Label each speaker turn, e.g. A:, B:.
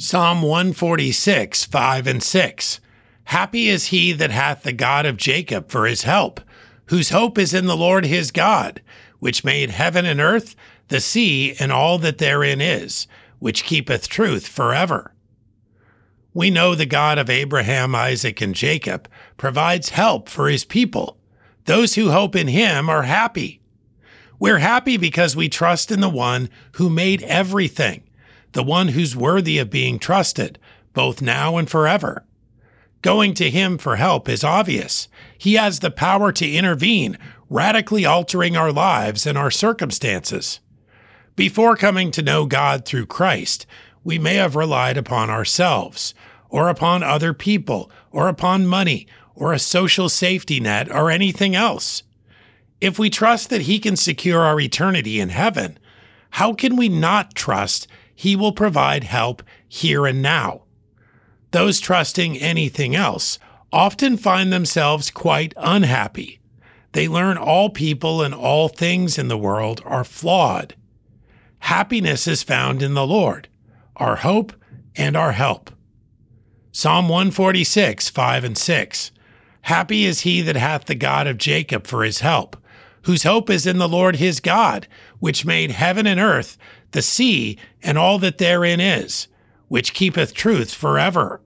A: Psalm 146, 5 and 6. Happy is he that hath the God of Jacob for his help, whose hope is in the Lord his God, which made heaven and earth, the sea, and all that therein is, which keepeth truth forever. We know the God of Abraham, Isaac, and Jacob provides help for his people. Those who hope in him are happy. We're happy because we trust in the one who made everything, the one who's worthy of being trusted, both now and forever. Going to him for help is obvious. He has the power to intervene, radically altering our lives and our circumstances. Before coming to know God through Christ, we may have relied upon ourselves, or upon other people, or upon money, or a social safety net, or anything else. If we trust that He can secure our eternity in heaven, how can we not trust He will provide help here and now? Those trusting anything else often find themselves quite unhappy. They learn all people and all things in the world are flawed. Happiness is found in the Lord, our hope and our help. Psalm 146, 5 and 6. Happy is he that hath the God of Jacob for his help, whose hope is in the Lord his God, which made heaven and earth, the sea, and all that therein is, which keepeth truth forever.